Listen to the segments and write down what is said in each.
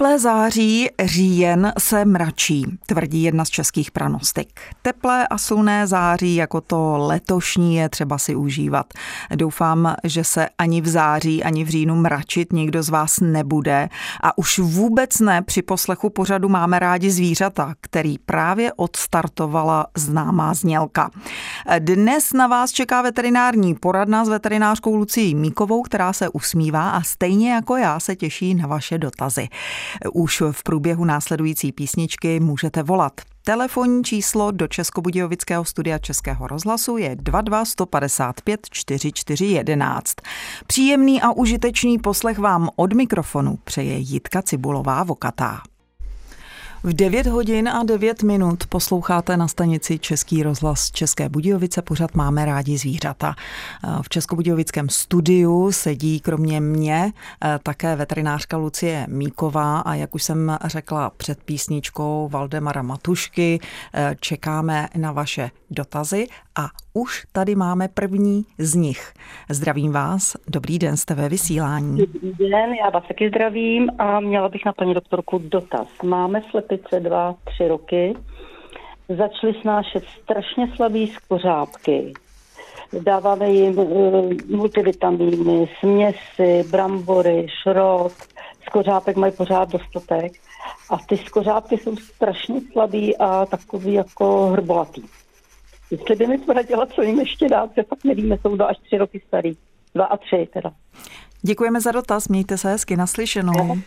Teplé září, říjen se mračí, tvrdí jedna z českých pranostik. Teplé a slunné září jako to letošní je třeba si užívat. Doufám, že se ani v září, ani v říjnu mračit nikdo z vás nebude a už vůbec ne při poslechu pořadu Máme rádi zvířata, který právě odstartovala známá znělka. Dnes na vás čeká veterinární poradna s veterinářkou Lucí Míkovou, která se usmívá a stejně jako já se těší na vaše dotazy. Už v průběhu následující písničky můžete volat. Telefonní číslo do Českobudějovického studia Českého rozhlasu je 22 155 4411. Příjemný a užitečný poslech vám od mikrofonu přeje Jitka Cibulová Vokatá. V 9 hodin a 9 minut posloucháte na stanici Český rozhlas České Budějovice. Pořád máme rádi zvířata. V Českobudějovickém studiu sedí kromě mě eh, také veterinářka Lucie Míková a jak už jsem řekla před písničkou Valdemara Matušky, eh, čekáme na vaše dotazy a už tady máme první z nich. Zdravím vás, dobrý den, jste ve vysílání. Dobrý den, já vás taky zdravím a měla bych na paní doktorku dotaz. Máme slepice dva, tři roky, začaly snášet strašně slabý skořápky. Dáváme jim uh, multivitamíny, směsi, brambory, šrot, skořápek mají pořád dostatek a ty skořápky jsou strašně slabý a takový jako hrbolatý. Jestli by mi poradila, co jim ještě dát, že fakt nevíme, jsou dva až tři roky starý. Dva a tři teda. Děkujeme za dotaz, mějte se hezky naslyšenou.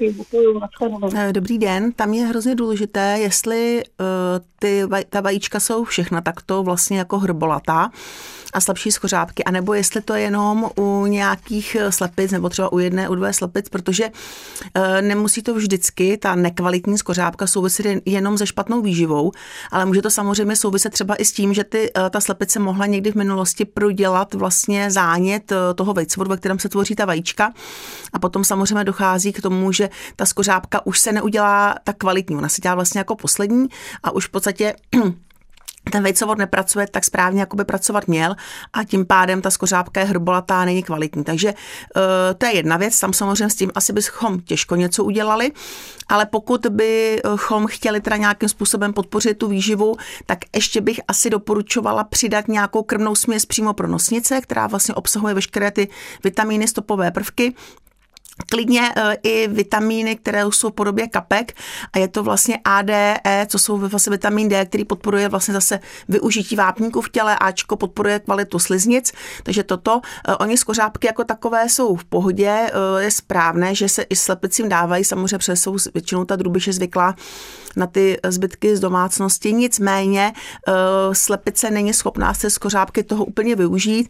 Eh, dobrý den, tam je hrozně důležité, jestli uh, ty, ta vajíčka jsou všechna takto vlastně jako hrbolatá a slabší skořápky, anebo jestli to je jenom u nějakých eh, slepic, nebo třeba u jedné, u dvě slepic, protože uh, nemusí to vždycky ta nekvalitní skořápka souviset jenom se špatnou výživou, ale může to samozřejmě souviset třeba i s tím, že ty, uh, ta slepice mohla někdy v minulosti prodělat vlastně zánět toho vejcovodu, ve kterém se tvoří ta vajíčka a potom samozřejmě dochází k tomu, že ta skořápka už se neudělá tak kvalitní. Ona se dělá vlastně jako poslední a už v podstatě ten vejcovod nepracuje tak správně, jako by pracovat měl a tím pádem ta skořápka je hrbolatá, není kvalitní. Takže uh, to je jedna věc, tam samozřejmě s tím asi bychom těžko něco udělali, ale pokud bychom chtěli teda nějakým způsobem podpořit tu výživu, tak ještě bych asi doporučovala přidat nějakou krmnou směs přímo pro nosnice, která vlastně obsahuje veškeré ty vitamíny, stopové prvky, klidně e, i vitamíny, které jsou v podobě kapek. A je to vlastně ADE, co jsou vlastně vitamin D, který podporuje vlastně zase využití vápníků v těle, Ačko podporuje kvalitu sliznic, takže toto, e, oni skořápky jako takové jsou v pohodě, e, je správné, že se i slepicím dávají, samozřejmě přes jsou většinou ta drubiše zvyklá na ty zbytky z domácnosti, nicméně slepice není schopná se skořápky toho úplně využít,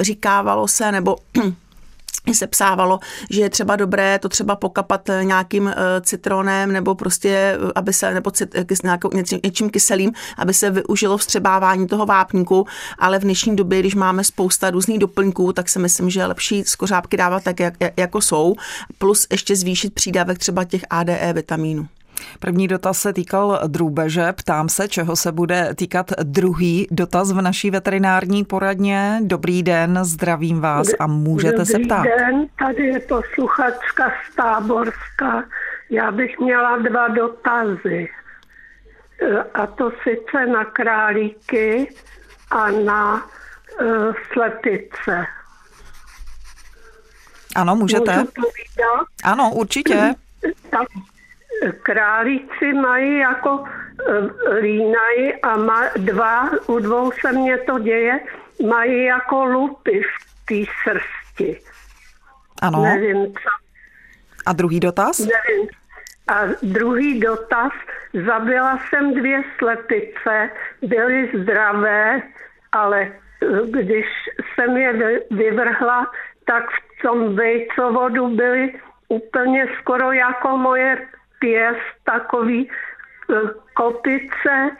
říkávalo se, nebo se psávalo, že je třeba dobré to třeba pokapat nějakým eh, citronem nebo prostě, eh, aby se, nebo cit, eh, nějakou, něčím, něčím kyselým, aby se využilo vstřebávání toho vápníku, ale v dnešní době, když máme spousta různých doplňků, tak si myslím, že je lepší skořápky dávat tak, jak, jako jsou, plus ještě zvýšit přídavek třeba těch ADE vitamínů. První dotaz se týkal drůbeže. Ptám se, čeho se bude týkat druhý dotaz v naší veterinární poradně. Dobrý den, zdravím vás a můžete Dobrý se ptát. Dobrý den, tady je posluchačka z Táborska. Já bych měla dva dotazy. A to sice na králíky a na uh, slepice. Ano, můžete. Můžu povídat? Ano, určitě. Tak králíci mají jako e, línají a má dva, u dvou se mně to děje, mají jako lupy v té srsti. Ano. Nevím, co. A druhý dotaz? Nevím. A druhý dotaz, zabila jsem dvě slepice, byly zdravé, ale e, když jsem je vyvrhla, tak v tom vejcovodu byly úplně skoro jako moje pěst takový e, kopice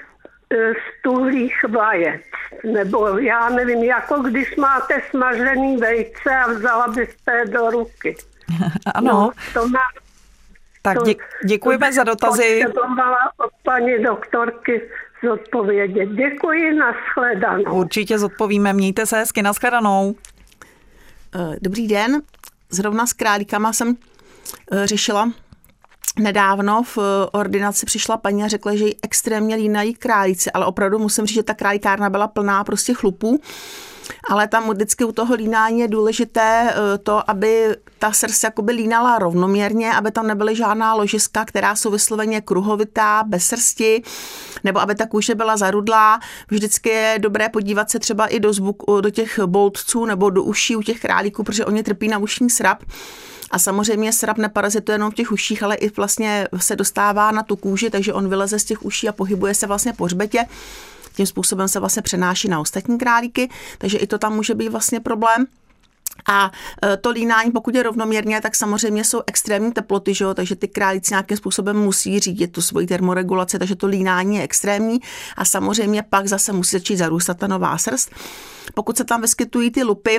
e, tuhlých vajec. Nebo já nevím, jako když máte smažený vejce a vzala byste je do ruky. ano. No, to má, tak dě, děkujeme to za dotazy. Potřebovala od paní doktorky zodpovědět. Děkuji, nashledanou. Určitě zodpovíme, mějte se hezky, nashledanou. E, dobrý den, zrovna s králíkama jsem eh, řešila Nedávno v eh, ordinaci přišla paní a řekla, že ji extrémně línají králíci, ale opravdu musím říct, že ta králíkárna byla plná prostě chlupů. Ale tam vždycky u toho línání je důležité eh, to, aby ta srst jakoby línala rovnoměrně, aby tam nebyly žádná ložiska, která jsou vysloveně kruhovitá, bez srsti, nebo aby ta kůže byla zarudlá. Vždycky je dobré podívat se třeba i do, zvuk, do těch boltců nebo do uší u těch králíků, protože oni trpí na ušní srap. A samozřejmě srap neparazituje jenom v těch uších, ale i vlastně se dostává na tu kůži, takže on vyleze z těch uší a pohybuje se vlastně po hřbetě. Tím způsobem se vlastně přenáší na ostatní králíky, takže i to tam může být vlastně problém. A e, to línání, pokud je rovnoměrně, tak samozřejmě jsou extrémní teploty, že jo? takže ty králíci nějakým způsobem musí řídit tu svoji termoregulaci, takže to línání je extrémní a samozřejmě pak zase musí začít zarůstat ta nová srst. Pokud se tam vyskytují ty lupy,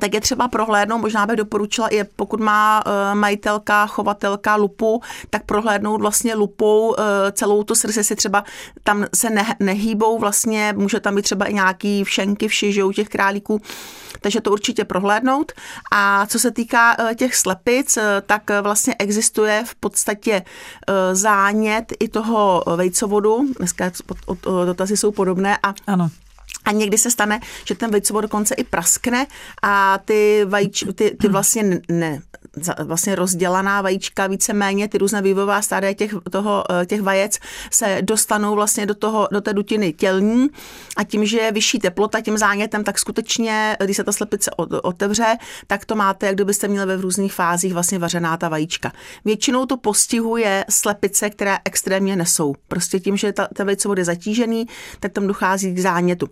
tak je třeba prohlédnout, možná bych doporučila i pokud má eh, majitelka, chovatelka lupu, tak prohlédnout vlastně lupou eh, celou tu srdce, si třeba tam se ne, nehýbou vlastně, může tam být třeba i nějaký všenky, vši, že u těch králíků, takže to určitě prohlédnout. A co se týká eh, těch slepic, tak vlastně existuje v podstatě zánět i toho vejcovodu, dneska dotazy jsou podobné a ano. A někdy se stane, že ten vejcovod dokonce i praskne a ty, vajíč, ty, ty vlastně ne, vlastně rozdělaná vajíčka, víceméně ty různé vývojová stádia těch, toho, eh, těch vajec se dostanou vlastně do, toho, do té dutiny tělní a tím, že je vyšší teplota tím zánětem, tak skutečně, když se ta slepice otevře, tak to máte, jak kdybyste měli ve různých fázích vlastně vařená ta vajíčka. Většinou to postihuje slepice, které extrémně nesou. Prostě tím, že ta, ten vejcovod je zatížený, tak tam dochází k zánětu.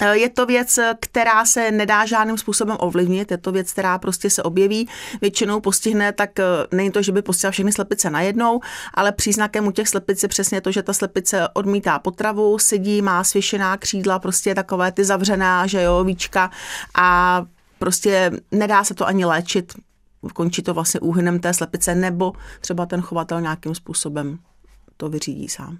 Eh, je to věc, která se nedá žádným způsobem ovlivnit, je to věc, která prostě se objeví, většinou postihne, tak eh, není to, že by postihla všechny slepice najednou, ale příznakem u těch slepic je přesně to, že ta slepice odmítá potravu, sedí, má svěšená křídla, prostě takové ty zavřená, že jo, víčka a prostě nedá se to ani léčit, končí to vlastně úhynem té slepice, nebo třeba ten chovatel nějakým způsobem to vyřídí sám.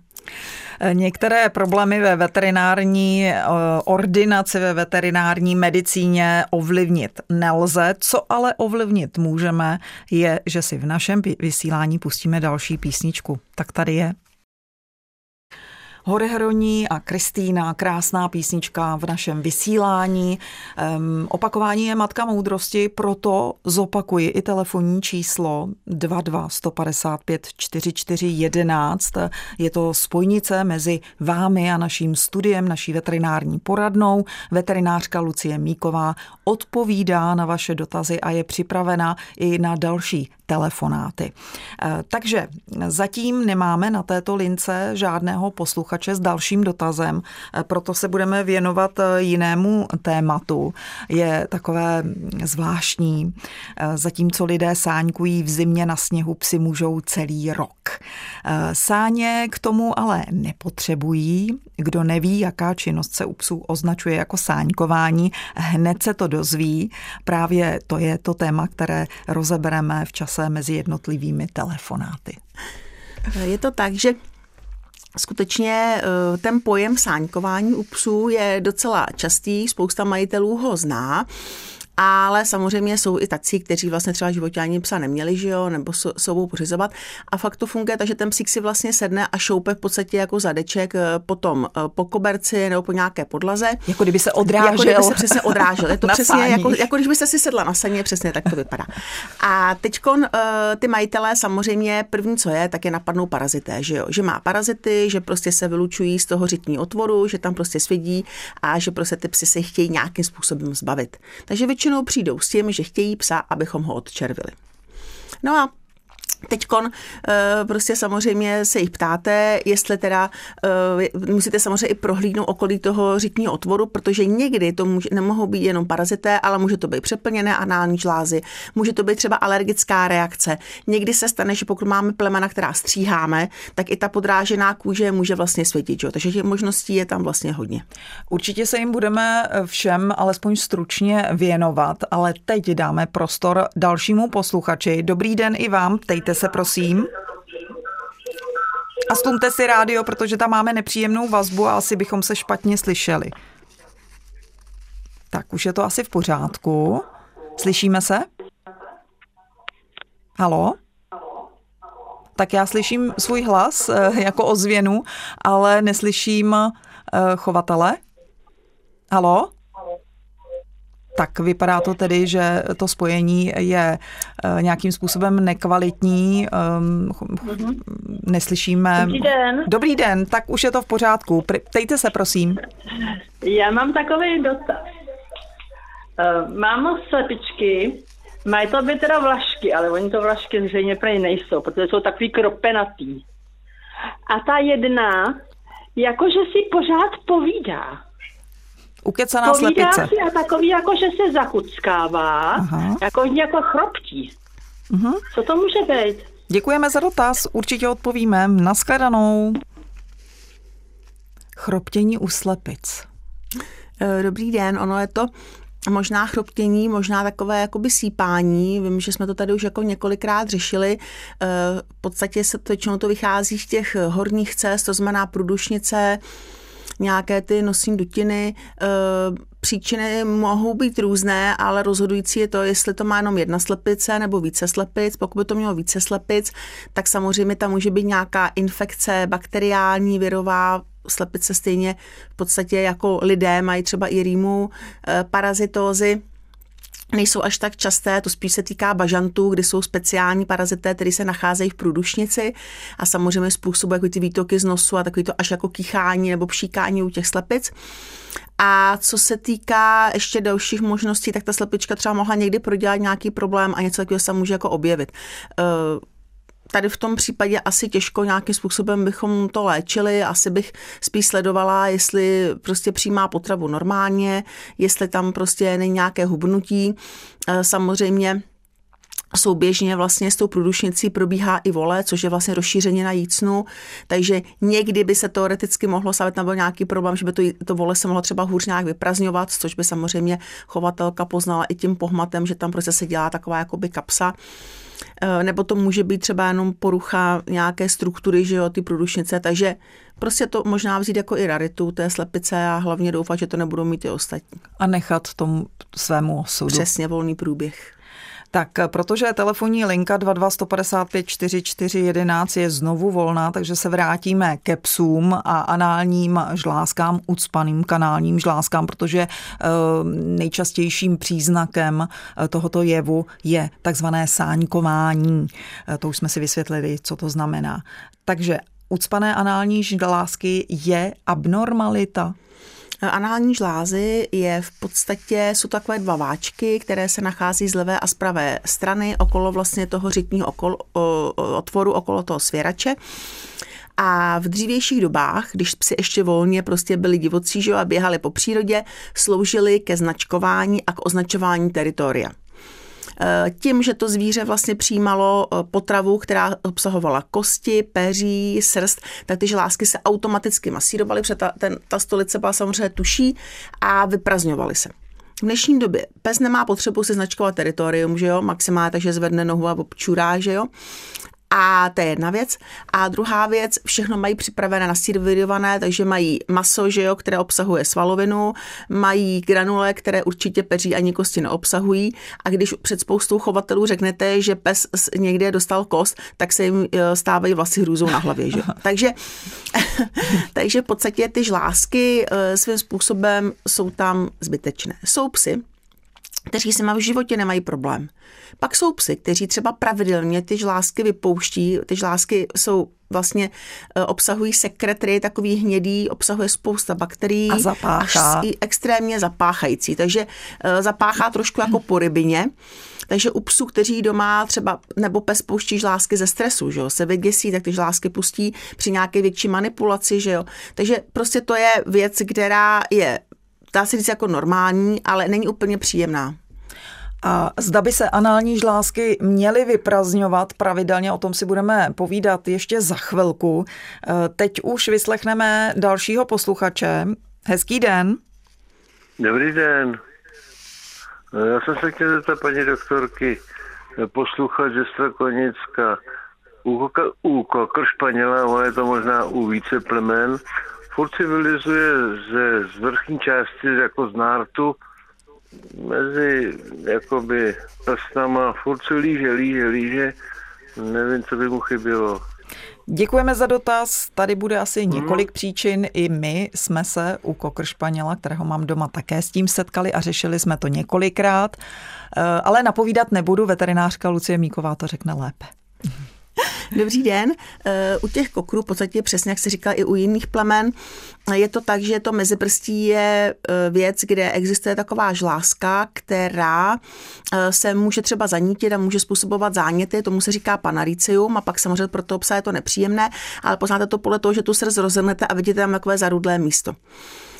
Některé problémy ve veterinární eh, ordinaci, ve veterinární medicíně ovlivnit nelze. Co ale ovlivnit můžeme, je, že si v našem vysílání pustíme další písničku. Tak tady je Hroní a Kristýna, krásná písnička v našem vysílání. Um, opakování je matka moudrosti, proto zopakuji i telefonní číslo 22 155 44 11. Je to spojnice mezi vámi a naším studiem, naší veterinární poradnou. Veterinářka Lucie Míková odpovídá na vaše dotazy a je připravena i na další telefonáty. Eh, takže zatím nemáme na této lince žádného posluchače s dalším dotazem, eh, proto se budeme věnovat eh, jinému tématu. Je takové zvláštní. Zatímco lidé sáňkují v zimě na sněhu, psi můžou celý rok. Sáně k tomu ale nepotřebují. Kdo neví, jaká činnost se u psů označuje jako sáňkování, hned se to dozví. Právě to je to téma, které rozebereme v čase mezi jednotlivými telefonáty. Je to tak, že Skutečně eh, ten pojem sáňkování u psů je docela častý, spousta majitelů ho zná. Ale samozřejmě jsou i tací, kteří vlastně třeba životě ani psa neměli, že jo, nebo jsou pořizovat. A fakt to funguje, takže ten psík si vlastně sedne a šoupe v podstatě jako zadeček eh, potom eh, po koberci nebo po nějaké podlaze. Jako kdyby se odrážel. Jako kdyby se přesně odrážel. Je to přesně jako, jako, když byste si sedla na saně, přesně tak to vypadá. A teď uh, ty majitelé samozřejmě první, co je, tak je napadnou parazité, že jo, že má parazity, že prostě se vylučují z toho řitní otvoru, že tam prostě svědí a že prostě ty psy se chtějí nějakým způsobem zbavit. Takže většinou přijdou s tím, že chtějí psa, abychom ho odčervili. No a Teďkon eh, prostě samozřejmě se jich ptáte, jestli teda eh, musíte samozřejmě i prohlídnout okolí toho řitního otvoru, protože někdy to může, nemohou být jenom parazité, ale může to být přeplněné anální žlázy, může to být třeba alergická reakce. Někdy se stane, že pokud máme plemena, která stříháme, tak i ta podrážená kůže může vlastně světit. Jo? Takže těch možností je tam vlastně hodně. Určitě se jim budeme všem alespoň stručně věnovat, ale teď dáme prostor dalšímu posluchači. Dobrý den i vám, se, prosím. A stlumte si rádio, protože tam máme nepříjemnou vazbu a asi bychom se špatně slyšeli. Tak už je to asi v pořádku. Slyšíme se? Halo? Tak já slyším svůj hlas eh, jako ozvěnu, ale neslyším eh, chovatele. Halo? Tak vypadá to tedy, že to spojení je eh, nějakým způsobem nekvalitní, ehm, neslyšíme. Dobrý den. Dobrý den, tak už je to v pořádku. Ptejte se, prosím. Já mám takový dotaz. Mám slepičky, Mají to být teda vlašky, ale oni to vlašky zřejmě prej nejsou, protože jsou takový kropenatý. A ta jedna, jakože si pořád povídá. Ukecaná povídá slepice. si a takový, jakože se zakuckává, Aha. jako jako chroptí. Uh-huh. Co to může být? Děkujeme za dotaz, určitě odpovíme. Naschledanou. Chroptění u slepic. Eh, dobrý den, ono je to možná chroptění, možná takové jakoby sípání. Vím, že jsme to tady už jako několikrát řešili. Eh, v podstatě se to většinou to vychází z těch horních cest, to znamená průdušnice, nějaké ty nosní dutiny. Eh, příčiny mohou být různé, ale rozhodující je to, jestli to má jenom jedna slepice nebo více slepic. Pokud by to mělo více slepic, tak samozřejmě tam může být nějaká infekce bakteriální, virová, slepice stejně v podstatě jako lidé mají třeba i rýmu, eh, parazitózy, nejsou až tak časté, to spíš se týká bažantů, kdy jsou speciální parazité, které se nacházejí v průdušnici a samozřejmě způsobují jako ty výtoky z nosu a takový to až jako kýchání nebo pšíkání u těch slepic. A co se týká ještě dalších možností, tak ta slepička třeba mohla někdy prodělat nějaký problém a něco takového se může jako objevit. Eh, tady v tom případě asi těžko nějakým způsobem bychom to léčili. Asi bych spíš sledovala, jestli prostě přijímá potravu normálně, jestli tam prostě není nějaké hubnutí. Eh, samozřejmě souběžně vlastně s tou průdušnicí probíhá i vole, což je vlastně rozšíření na jícnu, takže někdy by se teoreticky mohlo stavit nebo nějaký problém, že by to, to vole se mohlo třeba hůř nějak vyprazňovat, což by samozřejmě chovatelka poznala i tím pohmatem, že tam prostě se dělá taková jakoby kapsa. Eh, nebo to může být třeba jenom porucha nějaké struktury, že jo, ty průdušnice, takže prostě to možná vzít jako i raritu té slepice a hlavně doufat, že to nebudou mít i ostatní. A nechat tomu svému osudu. Přesně volný průběh. Tak protože telefonní linka 22155 4411 je znovu volná, takže se vrátíme ke psům a análním žláskám, ucpaným kanálním žláskám, protože eh, nejčastějším příznakem eh, tohoto jevu je takzvané sáňkování. Eh, to už jsme si vysvětlili, co to znamená. Takže ucpané anální žlásky je abnormalita? Anální žlázy je v podstatě, jsou takové dva váčky, které se nachází z levé a z pravé strany okolo vlastně toho řitního okolo, otvoru okolo toho svěrače. A v dřívějších dobách, když psi ještě volně prostě byli divocí že, a běhali po přírodě, sloužili ke značkování a k označování teritoria. Eh, tím, že to zvíře vlastně přijímalo eh, potravu, která obsahovala kosti, peří, srst, tak ty žlásky se automaticky masírovaly, protože ta, ten, ta stolice byla samozřejmě tuší a vyprazňovaly se. V dnešní době pes nemá potřebu si značkovat teritorium, že jo, maximálně, takže zvedne nohu a občurá, že jo. A to je jedna věc. A druhá věc, všechno mají připravené, nasírvidované, takže mají maso, že jo, které obsahuje svalovinu, mají granule, které určitě peří ani kosti neobsahují. A když před spoustou chovatelů řeknete, že pes někde dostal kost, tak se jim e, stávají vlasy hrůzou na hlavě. Že? takže, takže v podstatě ty žlásky e, svým způsobem jsou tam zbytečné. Jsou psy, kteří se v životě nemají problém. Pak jsou psy, kteří třeba pravidelně ty žlásky vypouští. Ty žlásky jsou vlastně e, obsahují sekretry, takový hnědý, obsahuje spousta bakterií. A zapáchá. Až extrémně zapáchající. Takže e, zapáchá trošku jako po rybině. Takže u psů, kteří doma třeba, nebo pes pouští žlásky ze stresu, že jo, se vyděsí, tak ty žlásky pustí při nějaké větší manipulaci, že jo. Takže prostě to je věc, která je dá se říct jako normální, ale není úplně příjemná. A zda by se anální žlásky měly vyprazňovat pravidelně, o tom si budeme povídat ještě za chvilku. E, teď už vyslechneme dalšího posluchače. Hezký den. Dobrý den. E, já jsem se chtěl zeptat paní doktorky, e, posluchač ze Strakonicka. U, u kokr španěla, ono je to možná u více plemen, furt civilizuje ze z vrchní části jako z nártu mezi jakoby prstama, furt se líže, líže, líže, nevím, co by mu chybělo. Děkujeme za dotaz. Tady bude asi několik příčin. I my jsme se u kokr španěla, kterého mám doma, také s tím setkali a řešili jsme to několikrát. Eh, ale napovídat nebudu, veterinářka Lucie Míková to řekne lépe. Dobrý den. Eh, u těch kokrů, v podstatě přesně jak se říká i u jiných plemen, je to tak, že to meziprstí je eh, věc, kde existuje taková žláska, která eh, se může třeba zanítit a může způsobovat záněty, tomu se říká panaricium a pak samozřejmě pro toho psa je to nepříjemné, ale poznáte to podle toho, že tu srdc rozemnete a vidíte tam takové zarudlé místo.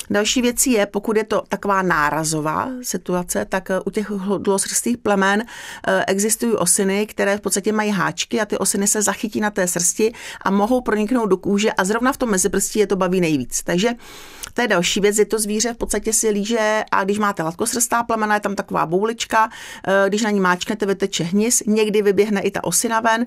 Další věcí je, pokud je to taková nárazová situace, tak eh, u těch dlosrstých plemen eh, existují osiny, které v podstatě mají háčky a ty osiny se zachytí na té srsti a mohou proniknout do kůže a zrovna v tom meziprstí je to baví nejvíc. Takže to je další věc, je to zvíře v podstatě si líže a když máte latkosrstá plemena, je tam taková boulička, eh, když na ní máčknete, vyteče hnis, někdy vyběhne i ta osina ven,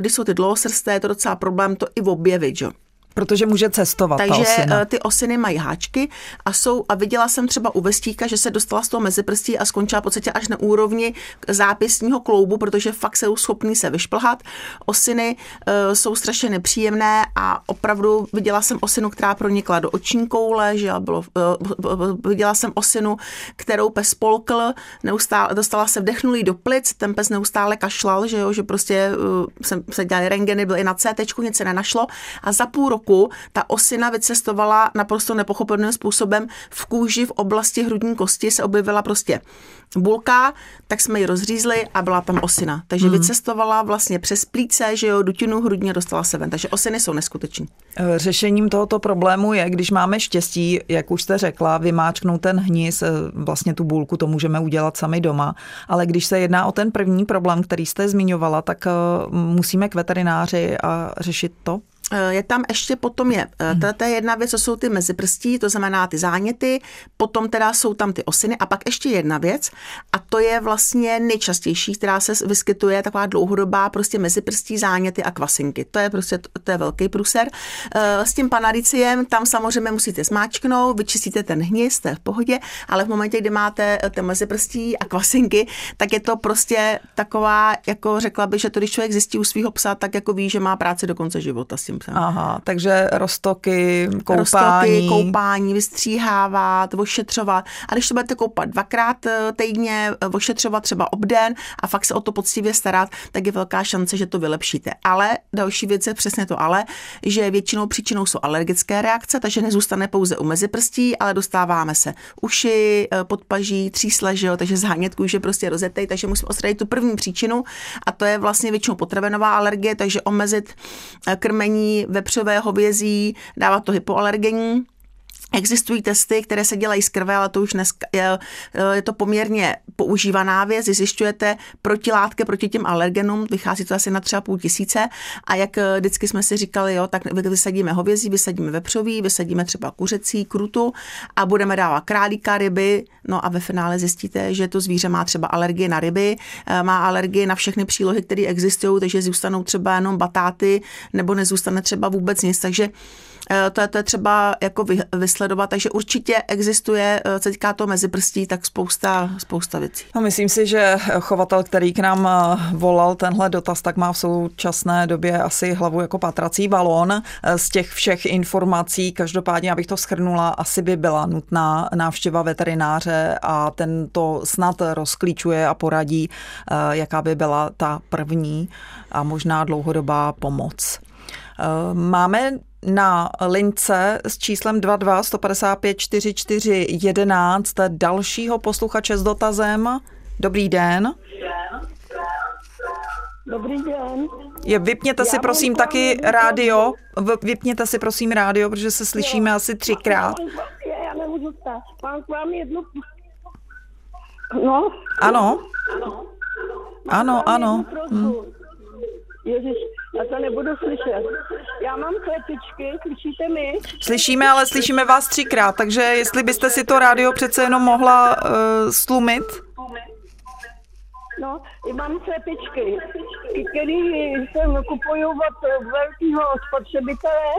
když jsou ty dlouhosrsté, je to docela problém to i objevit, že? Protože může cestovat Takže ta osina. Eh, ty osiny mají háčky a jsou, a viděla jsem třeba u vestíka, že se dostala z toho meziprstí a skončila v podstatě až na úrovni zápisního kloubu, protože fakt jsou schopný se vyšplhat. Osiny uh, jsou strašně nepříjemné a opravdu viděla jsem osinu, která pronikla do oční koule, že bylo, uh, viděla jsem osinu, kterou pes polkl, neustále, dostala se vdechnulý do plic, ten pes neustále kašlal, že jo, že prostě uh, jsem, se dělali rengeny, byly na CT, nic se nenašlo a za půl roku roku ta osina vycestovala naprosto nepochopitelným způsobem v kůži v oblasti hrudní kosti se objevila prostě bulka, tak jsme ji rozřízli a byla tam osina. Takže hmm. vycestovala vlastně přes plíce, že jo, dutinu hrudně dostala se ven. Takže osiny jsou neskutečné. Eh, řešením tohoto problému je, když máme štěstí, jak už jste řekla, vymáčknout ten hnis, eh, vlastně tu bulku, to můžeme udělat sami doma. Ale když se jedná o ten první problém, který jste zmiňovala, tak eh, musíme k veterináři a řešit to? Je tam ještě potom je, hmm. to, je jedna věc, co jsou ty meziprstí, to znamená ty záněty, potom teda jsou tam ty osiny a pak ještě jedna věc a to je vlastně nejčastější, která se vyskytuje, taková dlouhodobá prostě meziprstí, záněty a kvasinky. To je prostě, to je velký průser. Eh, s tím panariciem tam samozřejmě musíte smáčknout, vyčistíte ten hnis, to je v pohodě, ale v momentě, kdy máte ty meziprstí a kvasinky, tak je to prostě taková, jako řekla by, že to, když člověk zjistí u svého psa, tak jako ví, že má práci do konce života s tím psem. Aha, takže roztoky, koupání. Roztoky, koupání, vystříhávat, ošetřovat. A když to budete koupat dvakrát eh, týdně, eh, ošetřovat třeba obden a fakt se o to poctivě starat, tak je velká šance, že to vylepšíte. Ale další věc je přesně to ale, že většinou příčinou jsou alergické reakce, takže nezůstane pouze u meziprstí, ale dostáváme se uši, eh, podpaží, třísle, že jo, takže zánět kůže prostě rozetej, takže musíme odstranit tu první příčinu a to je vlastně většinou potravinová alergie, takže omezit krmení vepřové hovězí, dávat to hypoalergenní Existují testy, které se dělají z krve, ale to už dneska je, je to poměrně používaná věc. Zjišťujete protilátky proti těm alergenům, vychází to asi na třeba půl tisíce. A jak eh, vždycky jsme si říkali, jo, tak vysadíme hovězí, vysadíme vepřový, vysadíme třeba kuřecí, krutu a budeme dávat králíka, ryby. No a ve finále zjistíte, že to zvíře má třeba alergie na ryby, eh, má alergie na všechny přílohy, které existují, takže zůstanou třeba jenom batáty nebo nezůstane třeba vůbec nic. Takže to je, to je třeba jako vysledovat, takže určitě existuje, eh, týká to meziprstí, tak spousta, spousta věcí. No, myslím si, že chovatel, který k nám eh, volal tenhle dotaz, tak má v současné době asi hlavu jako patrací balón z těch všech informací. Každopádně, abych to schrnula, asi by byla nutná návštěva veterináře a ten to snad rozklíčuje a poradí, jaká by byla ta první a možná dlouhodobá pomoc. Máme na lince s číslem 22 155 44 11 dalšího posluchače s dotazem. Dobrý den. Dobrý den. Je, vypněte si prosím taky rádio. Vypněte si prosím rádio, protože se slyšíme jo. asi třikrát. Já, já nemůžu stát. Mám k vám jednu... No? Ano. Ano, ano. Hm. Ježiš, já to nebudu slyšet. Já mám kletičky, slyšíte mi? Slyšíme, ale slyšíme vás třikrát, takže jestli byste si to rádio přece jenom mohla uh, slumit. No, mám slepičky, který jsem kupuju od velkého spotřebitele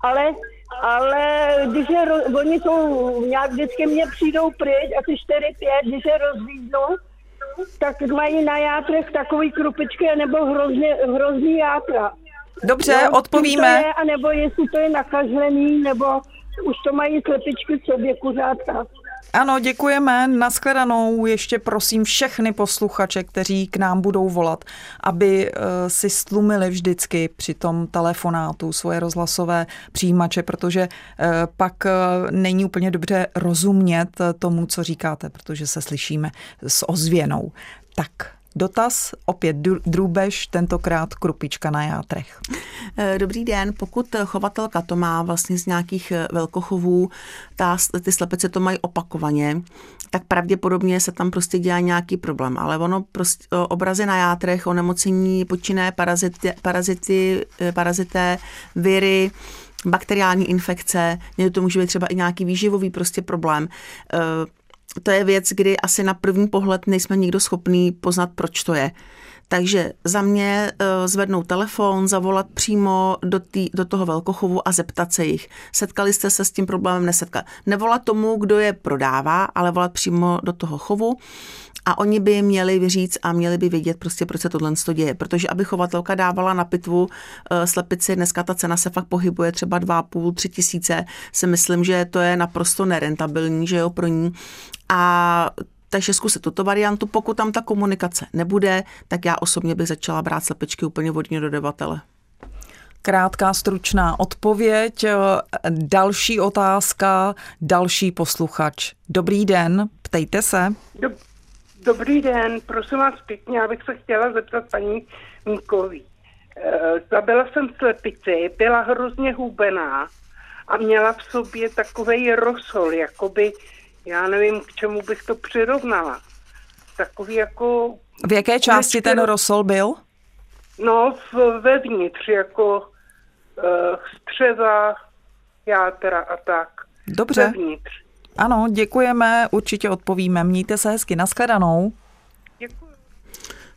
ale, ale když je, oni jsou, nějak vždycky mě přijdou pryč, asi 4-5, když je rozvídnou, tak mají na játrech takový krupičky nebo hrozně, hrozný játra. Dobře, no, odpovíme. To je, a nebo jestli to je nakažlený, nebo už to mají slepičky v sobě kuřátka. Ano, děkujeme. Naschledanou ještě prosím všechny posluchače, kteří k nám budou volat, aby eh, si stlumili vždycky při tom telefonátu svoje rozhlasové přijímače, protože eh, pak eh, není úplně dobře rozumět tomu, co říkáte, protože se slyšíme s ozvěnou. Tak, Dotaz, opět drůbež, tentokrát krupička na játrech. Eh, dobrý den, pokud chovatelka to má vlastně z nějakých eh, velkochovů, ta, ty slepice to mají opakovaně, tak pravděpodobně se tam prostě dělá nějaký problém. Ale ono prostě obrazy na játrech, onemocnění, počinné parazity, parazity, eh, parazité, viry, bakteriální infekce, někdy to může být třeba i nějaký výživový prostě problém to je věc, kdy asi na první pohled nejsme nikdo schopný poznat, proč to je. Takže za mě uh, zvednout telefon, zavolat přímo do, tý, do toho velkochovu a zeptat se jich. Setkali jste se s tím problémem, nesetkali. Nevolat tomu, kdo je prodává, ale volat přímo do toho chovu a oni by měli vyříct a měli by vědět prostě, proč se tohle děje. Protože aby chovatelka dávala na pitvu uh, slepici, dneska ta cena se fakt pohybuje třeba 2,5, 3 tisíce, si myslím, že to je naprosto nerentabilní, že jo, pro ní. A takže zkusit tuto variantu. Pokud tam ta komunikace nebude, tak já osobně bych začala brát slepičky úplně vodně do dodavatele. Krátká, stručná odpověď. Další otázka, další posluchač. Dobrý den, ptejte se. Dobrý den, prosím vás pěkně, já bych se chtěla zeptat paní Míkový. E, zabila jsem slepici, byla hrozně hubená a měla v sobě takový rosol, jakoby já nevím, k čemu bych to přirovnala. Takový jako... V jaké části ten rosol byl? No, v, vevnitř, jako uh, střeva, játra a tak. Dobře. Vevnitř. Ano, děkujeme, určitě odpovíme. Mějte se hezky, nashledanou.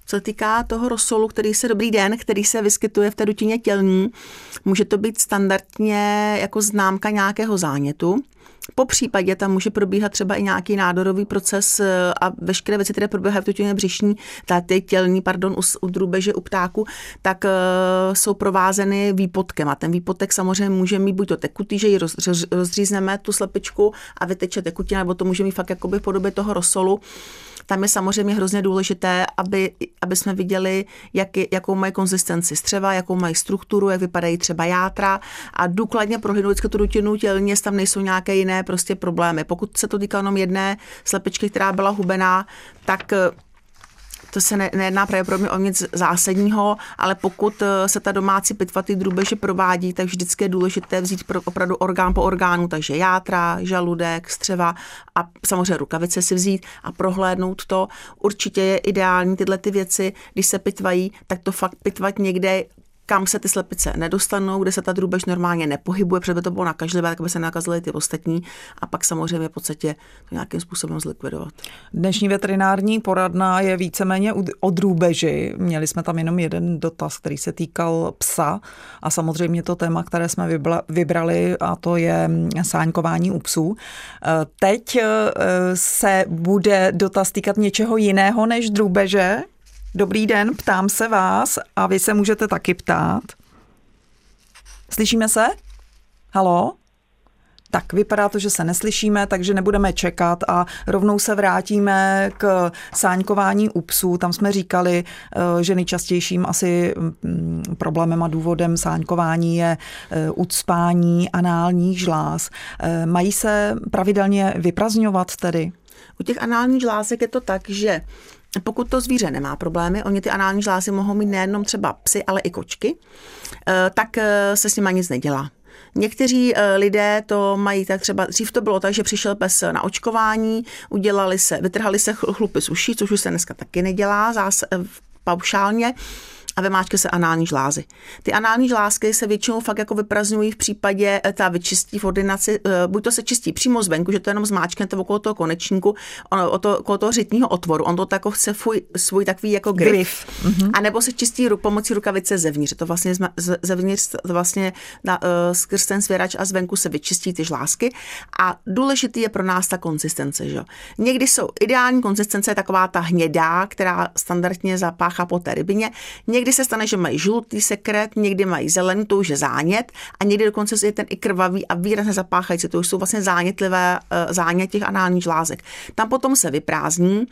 Co se týká toho rosolu, který se dobrý den, který se vyskytuje v té dutině tělní, může to být standardně jako známka nějakého zánětu. Po případě tam může probíhat třeba i nějaký nádorový proces eh, a veškeré věci, které probíhají v tutině břišní, tady tělní, pardon, u, u drůbeže, u ptáku, tak uh, jsou provázeny výpotkem. A ten výpotek samozřejmě může mít buď to tekutý, že ji roz, roz, rozřízneme tu slepičku a vyteče tekutina, nebo to může mít fakt jakoby v podobě toho rosolu tam je samozřejmě hrozně důležité, aby, aby jsme viděli, jak, jakou mají konzistenci střeva, jakou mají strukturu, jak vypadají třeba játra a důkladně prohlédnout vždycky tu rutinu tělně, tam nejsou nějaké jiné prostě problémy. Pokud se to týká jenom jedné slepičky, která byla hubená, tak to se ne, nejedná pravděpodobně o nic zásadního, ale pokud eh, se ta domácí pitvatý drůbeže provádí, tak vždycky je důležité vzít pro opravdu orgán po orgánu, takže játra, žaludek, střeva a samozřejmě rukavice si vzít a prohlédnout to. Určitě je ideální tyhle ty věci, když se pitvají, tak to fakt pitvat někde kam se ty slepice nedostanou, kde se ta drůbež normálně nepohybuje, protože by to bylo nakažlivé, tak by se nakazily ty ostatní a pak samozřejmě v podstatě to nějakým způsobem zlikvidovat. Dnešní veterinární poradna je víceméně o drůbeži. Měli jsme tam jenom jeden dotaz, který se týkal psa a samozřejmě to téma, které jsme vybrali a to je sáňkování u psů. E, teď e, se bude dotaz týkat něčeho jiného než drůbeže, Dobrý den, ptám se vás a vy se můžete taky ptát. Slyšíme se? Halo? Tak vypadá to, že se neslyšíme, takže nebudeme čekat a rovnou se vrátíme k sáňkování u psů. Tam jsme říkali, eh, že nejčastějším asi mm, problémem a důvodem sáňkování je eh, ucpání análních žláz. Eh, mají se pravidelně vyprazňovat tedy? U těch análních žlázek je to tak, že pokud to zvíře nemá problémy, oni ty anální žlázy mohou mít nejenom třeba psy, ale i kočky, eh, tak eh, se s nimi nic nedělá. Někteří eh, lidé to mají tak třeba, dřív to bylo tak, že přišel pes na očkování, udělali se, vytrhali se chlupy z uší, což už se dneska taky nedělá zás, paušálně, a vymáčkne se anální žlázy. Ty anální žlázky se většinou fakt jako vyprazňují v případě eh, ta vyčistí v ordinaci, eh, buď to se čistí přímo zvenku, že to jenom zmáčknete okolo toho konečníku, o to, okolo toho řitního otvoru, on to jako chce svůj, svůj takový jako grif, grif. Mm-hmm. a nebo se čistí ru, pomocí rukavice zevnitř, to vlastně zevnitř to vlastně na, uh, skrz ten svěrač a zvenku se vyčistí ty žlázky a důležitý je pro nás ta konzistence. Že? Někdy jsou ideální konzistence je taková ta hnědá, která standardně zapáchá po té rybině. Někdy se stane, že mají žlutý sekret, někdy mají zelený, to už je zánět a někdy dokonce je ten i krvavý a výrazně zapáchající. To už jsou vlastně zánětlivé uh, zánět těch análních žlázek. Tam potom se vyprázdní.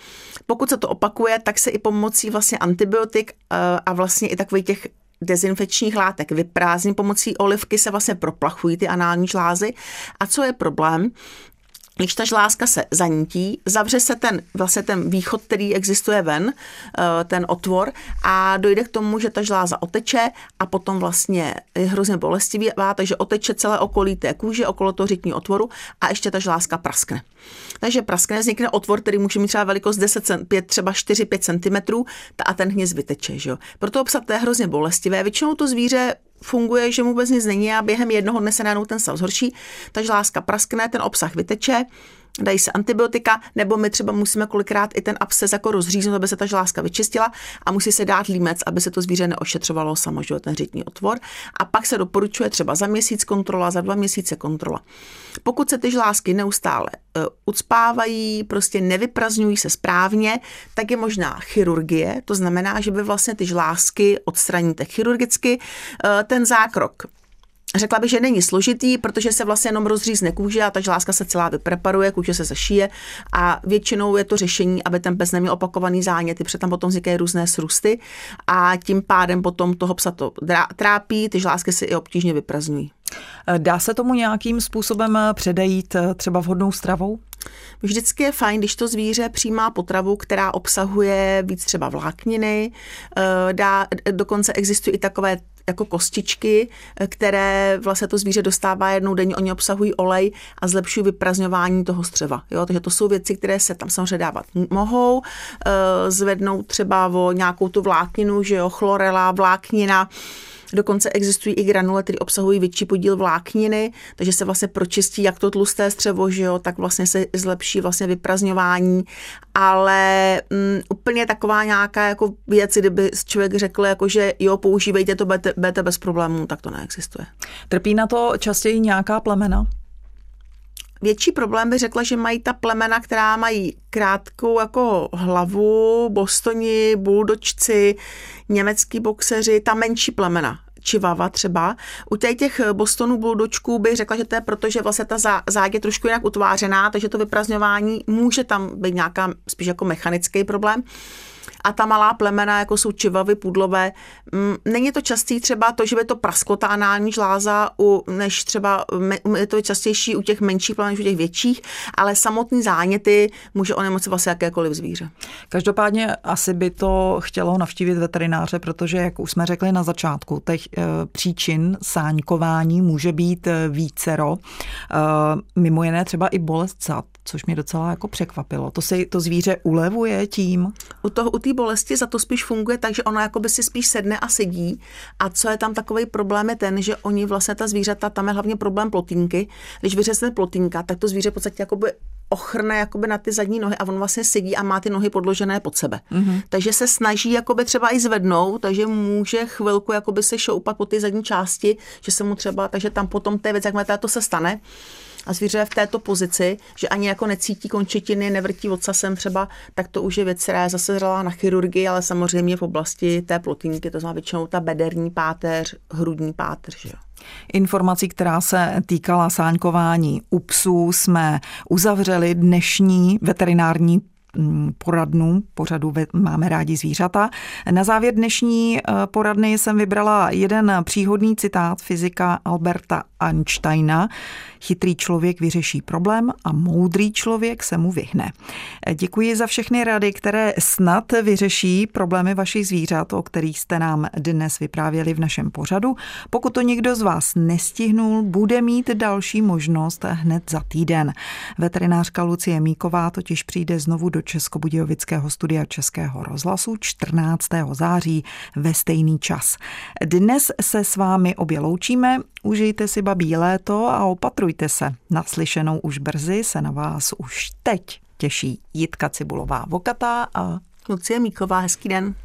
Pokud se to opakuje, tak se i pomocí vlastně antibiotik uh, a vlastně i takových těch dezinfekčních látek vyprázdní pomocí olivky se vlastně proplachují ty anální žlázy. A co je problém? Když ta žlázka se zanítí, zavře se ten, vlastně ten východ, který existuje ven, eh, ten otvor a dojde k tomu, že ta žláza oteče a potom vlastně je hrozně bolestivá, takže oteče celé okolí té kůže, okolo toho řitního otvoru a ještě ta žlázka praskne. Takže praskne, vznikne otvor, který může mít třeba velikost 10, 5, třeba 4-5 cm a ten hněz vyteče. Že jo? Proto psat to je hrozně bolestivé. Většinou to zvíře funguje, že mu vůbec nic není a během jednoho dne se najednou ten stav zhorší, ta žlázka praskne, ten obsah vyteče, dají se antibiotika, nebo my třeba musíme kolikrát i ten absces jako rozříznout, aby se ta žlázka vyčistila a musí se dát límec, aby se to zvíře neošetřovalo samo, že ten řitní otvor. A pak se doporučuje třeba za měsíc kontrola, za dva měsíce kontrola. Pokud se ty žlázky neustále uh, ucpávají, prostě nevyprazňují se správně, tak je možná chirurgie, to znamená, že by vlastně ty žlázky odstraníte chirurgicky. Uh, ten zákrok Řekla bych, že není složitý, protože se vlastně jenom rozřízne kůže a ta žláska se celá vypreparuje, kůže se zašije a většinou je to řešení, aby ten pes neměl opakovaný záněty, protože tam potom vznikají různé srusty a tím pádem potom toho psa to trápí, ty žlásky se i obtížně vyprazňují. Dá se tomu nějakým způsobem předejít třeba vhodnou stravou? Vždycky je fajn, když to zvíře přijímá potravu, která obsahuje víc třeba vlákniny. Eh, dá, dokonce existují i takové jako kostičky, které vlastně to zvíře dostává jednou denně, oni obsahují olej a zlepšují vyprazňování toho střeva. Jo? Takže to jsou věci, které se tam samozřejmě dávat mohou. Eh, zvednout třeba o nějakou tu vlákninu, že jo, chlorela, vláknina, Dokonce existují i granule, které obsahují větší podíl vlákniny, takže se vlastně pročistí jak to tlusté střevo, že jo, tak vlastně se zlepší vlastně vyprazňování, ale um, úplně taková nějaká jako věc, kdyby člověk řekl, jako, že jo, používejte to, budete bez problémů, tak to neexistuje. Trpí na to častěji nějaká plemena? Větší problém by řekla, že mají ta plemena, která mají krátkou jako hlavu, bostoni, buldočci, německý boxeři, ta menší plemena. Čivava třeba. U těch, Bostonů buldočků bych řekla, že to je proto, že vlastně ta záď je trošku jinak utvářená, takže to vyprazňování může tam být nějaká spíš jako mechanický problém a ta malá plemena, jako jsou čivavy, pudlové, mm, není to častý třeba to, že by to prasklo ta anální žláza, u, než třeba je to častější u těch menších plemen, než u těch větších, ale samotný záněty může onemocovat vlastně jakékoliv zvíře. Každopádně asi by to chtělo navštívit veterináře, protože, jak už jsme řekli na začátku, těch e, příčin sáňkování může být e, vícero. E, mimo jiné třeba i bolest zad, což mě docela jako překvapilo. To se to zvíře ulevuje tím? U toho, u té bolesti za to spíš funguje tak, že ona jakoby si spíš sedne a sedí. A co je tam takový problém je ten, že oni vlastně ta zvířata, tam je hlavně problém plotínky. Když vyřezne plotínka, tak to zvíře v podstatě jakoby ochrne jakoby na ty zadní nohy a on vlastně sedí a má ty nohy podložené pod sebe. Mm-hmm. Takže se snaží jakoby třeba i zvednout, takže může chvilku jakoby se šoupat po ty zadní části, že se mu třeba, takže tam potom té věc, jak to se stane, a zvíře je v této pozici, že ani jako necítí končetiny, nevrtí ocasem třeba, tak to už je věc, která je zase zrala na chirurgii, ale samozřejmě v oblasti té plotínky, to znamená většinou ta bederní páteř, hrudní páteř. Že? Informací, která se týkala sáňkování u psů, jsme uzavřeli dnešní veterinární poradnu, pořadu Máme rádi zvířata. Na závěr dnešní eh, poradny jsem vybrala jeden příhodný citát fyzika Alberta Einsteina. Chytrý člověk vyřeší problém a moudrý člověk se mu vyhne. Eh, děkuji za všechny rady, které snad vyřeší problémy vašich zvířat, o kterých jste nám dnes vyprávěli v našem pořadu. Pokud to někdo z vás nestihnul, bude mít další možnost hned za týden. Veterinářka Lucie Míková totiž přijde znovu do Českobudějovického studia Českého rozhlasu 14. září ve stejný čas. Dnes se s vámi obě loučíme, užijte si babí léto a opatrujte se. Naslyšenou už brzy se na vás už teď těší Jitka Cibulová Vokatá a Lucie Míková. Hezký den.